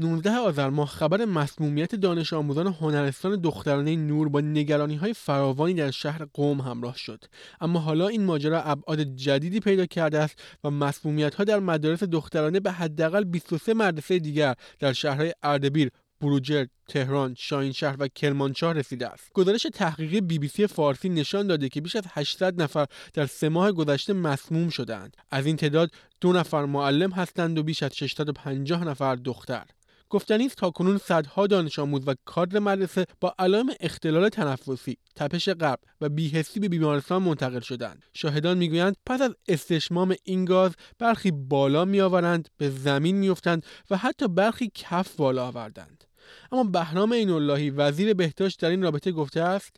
19 آذر ماه خبر مسمومیت دانش آموزان هنرستان دخترانه نور با نگرانی های فراوانی در شهر قوم همراه شد اما حالا این ماجرا ابعاد جدیدی پیدا کرده است و مسمومیت ها در مدارس دخترانه به حداقل 23 مدرسه دیگر در شهرهای اردبیل بروجرد، تهران، شاهینشهر و کرمانشاه رسیده است. گزارش تحقیقی بی بی سی فارسی نشان داده که بیش از 800 نفر در سه ماه گذشته مسموم شدند. از این تعداد دو نفر معلم هستند و بیش از 650 نفر دختر. گفتنی است تاکنون صدها دانش آموز و کادر مدرسه با علائم اختلال تنفسی تپش قلب و بیهسی به بیمارستان منتقل شدند. شاهدان می‌گویند پس از استشمام این گاز برخی بالا میآورند به زمین میافتند و حتی برخی کف بالا آوردند. اما بهرام عین اللهی وزیر بهداشت در این رابطه گفته است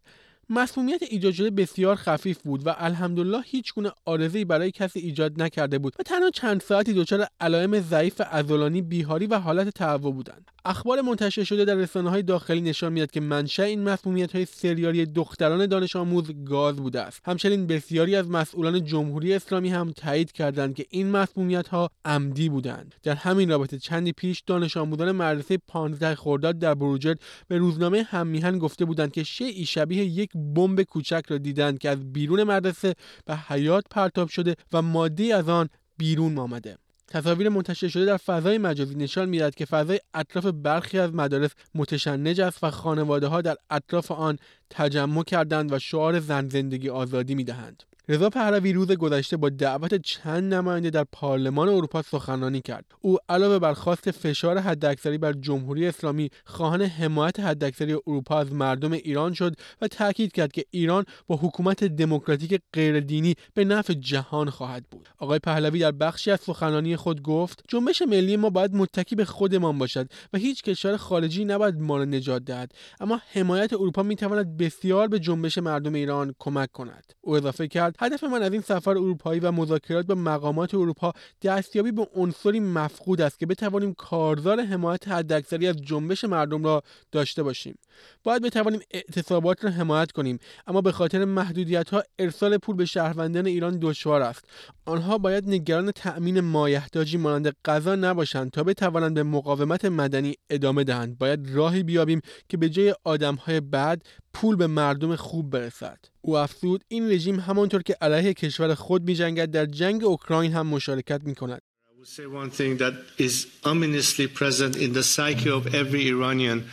مسمومیت ایجاد شده بسیار خفیف بود و الحمدلله هیچ گونه آرزه‌ای برای کسی ایجاد نکرده بود و تنها چند ساعتی دچار علائم ضعیف عضلانی بیهاری و حالت تهوع بودند. اخبار منتشر شده در رسانه های داخلی نشان می‌دهد که منشأ این مسمومیت های سریالی دختران دانش آموز گاز بوده است. همچنین بسیاری از مسئولان جمهوری اسلامی هم تایید کردند که این مسمومیت ها عمدی بودند. در همین رابطه چندی پیش دانش آموزان مدرسه 15 خرداد در بروجرد به روزنامه هممیهن گفته بودند که شیعی شبیه یک بمب کوچک را دیدند که از بیرون مدرسه به حیات پرتاب شده و ماده از آن بیرون آمده. تصاویر منتشر شده در فضای مجازی نشان می‌دهد که فضای اطراف برخی از مدارس متشنج است و خانواده ها در اطراف آن تجمع کردند و شعار زن زندگی آزادی می‌دهند. رضا پهلوی روز گذشته با دعوت چند نماینده در پارلمان اروپا سخنرانی کرد. او علاوه بر خواست فشار حداکثری بر جمهوری اسلامی خواهان حمایت حداکثری اروپا از مردم ایران شد و تاکید کرد که ایران با حکومت دموکراتیک غیردینی به نفع جهان خواهد بود. آقای پهلوی در بخشی از سخنرانی خود گفت جنبش ملی ما باید متکی به خودمان باشد و هیچ کشور خارجی نباید ما را نجات دهد. اما حمایت اروپا می‌تواند بسیار به جنبش مردم ایران کمک کند. او اضافه کرد هدف من از این سفر اروپایی و مذاکرات با مقامات اروپا دستیابی به عنصری مفقود است که بتوانیم کارزار حمایت حداکثری از جنبش مردم را داشته باشیم. باید بتوانیم اعتصابات را حمایت کنیم اما به خاطر محدودیت ها ارسال پول به شهروندان ایران دشوار است. آنها باید نگران تأمین مایحتاجی مانند غذا نباشند تا بتوانند به مقاومت مدنی ادامه دهند. باید راهی بیابیم که به جای آدمهای بد پول به مردم خوب برسد. او افزود این رژیم همانطور که علیه کشور خود می جنگد در جنگ اوکراین هم مشارکت می کند say one thing that is ominously present in the psyche of every Iranian.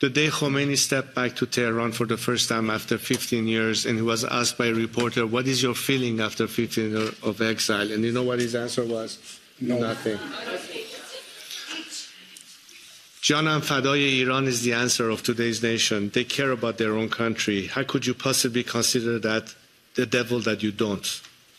The day Khomeini stepped back to Tehran for the first time after 15 years, and he was asked by a reporter, What is your feeling after 15 years of exile? And you know what his answer was? No. Nothing. Janam Fadai Iran is the answer of today's nation. They care about their own country. How could you possibly consider that the devil that you don't?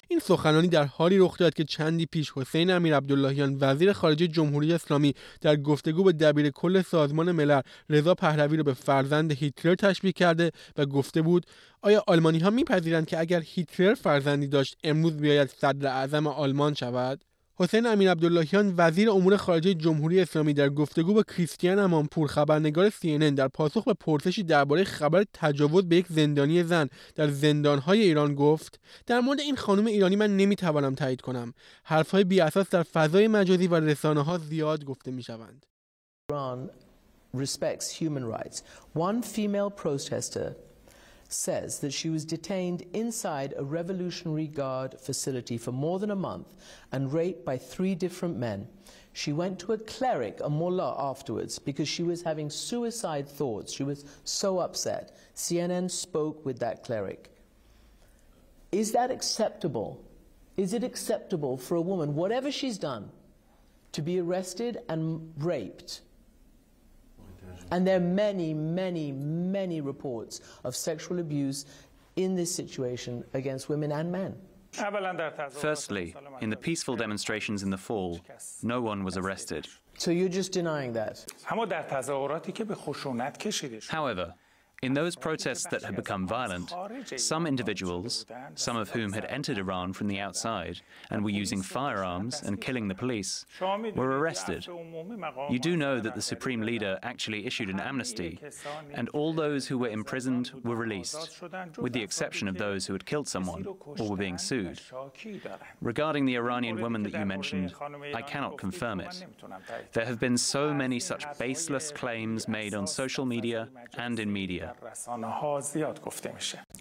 این سخنانی در حالی رخ داد که چندی پیش حسین امیر عبداللهیان وزیر خارجه جمهوری اسلامی در گفتگو با دبیر کل سازمان ملل رضا پهلوی را به فرزند هیتلر تشبیه کرده و گفته بود آیا آلمانی ها میپذیرند که اگر هیتلر فرزندی داشت امروز بیاید صدر اعظم آلمان شود حسین امین عبداللهیان وزیر امور خارجه جمهوری اسلامی در گفتگو با کریستیان امانپور خبرنگار CNN در پاسخ به پرسشی درباره خبر تجاوز به یک زندانی زن در زندانهای ایران گفت در مورد این خانم ایرانی من نمی‌توانم تایید کنم حرفهای بیاساس در فضای مجازی و رسانه ها زیاد گفته می‌شوند respects human rights. One female protester says that she was detained inside a Revolutionary Guard facility for more than a month and raped by three different men. She went to a cleric, a mullah, afterwards because she was having suicide thoughts. She was so upset. CNN spoke with that cleric. Is that acceptable? Is it acceptable for a woman, whatever she's done, to be arrested and raped? And there are many, many, many reports of sexual abuse in this situation against women and men. Firstly, in the peaceful demonstrations in the fall, no one was arrested. So you're just denying that? However, In those protests that had become violent, some individuals, some of whom had entered Iran from the outside and were using firearms and killing the police, were arrested. You do know that the Supreme Leader actually issued an amnesty, and all those who were imprisoned were released, with the exception of those who had killed someone or were being sued. Regarding the Iranian woman that you mentioned, I cannot confirm it. There have been so many such baseless claims made on social media and in media.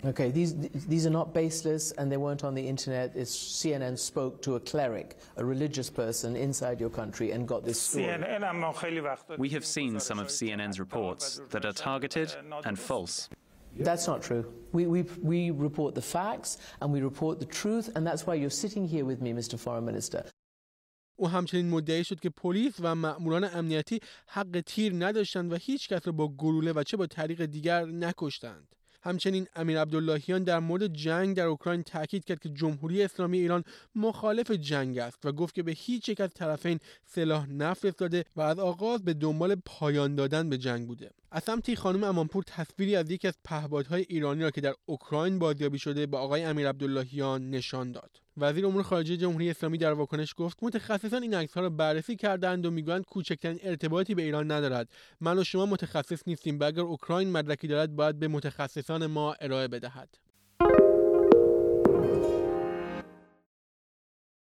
Okay, these, these are not baseless and they weren't on the internet. It's CNN spoke to a cleric, a religious person inside your country and got this story. We have seen some of CNN's reports that are targeted and false. That's not true. We, we, we report the facts and we report the truth, and that's why you're sitting here with me, Mr. Foreign Minister. او همچنین مدعی شد که پلیس و مأموران امنیتی حق تیر نداشتند و هیچ کس را با گلوله و چه با طریق دیگر نکشتند. همچنین امیر عبداللهیان در مورد جنگ در اوکراین تاکید کرد که جمهوری اسلامی ایران مخالف جنگ است و گفت که به هیچ یک از طرفین سلاح نفرستاده و از آغاز به دنبال پایان دادن به جنگ بوده. از سمتی خانم امانپور تصویری از یکی از پهپادهای ایرانی را که در اوکراین بازیابی شده به آقای امیر عبداللهیان نشان داد. وزیر امور خارجه جمهوری اسلامی در واکنش گفت متخصصان این عکس‌ها را بررسی کردند و می‌گویند کوچکترین ارتباطی به ایران ندارد. من و شما متخصص نیستیم و اگر اوکراین مدرکی دارد باید به متخصصان ما ارائه بدهد.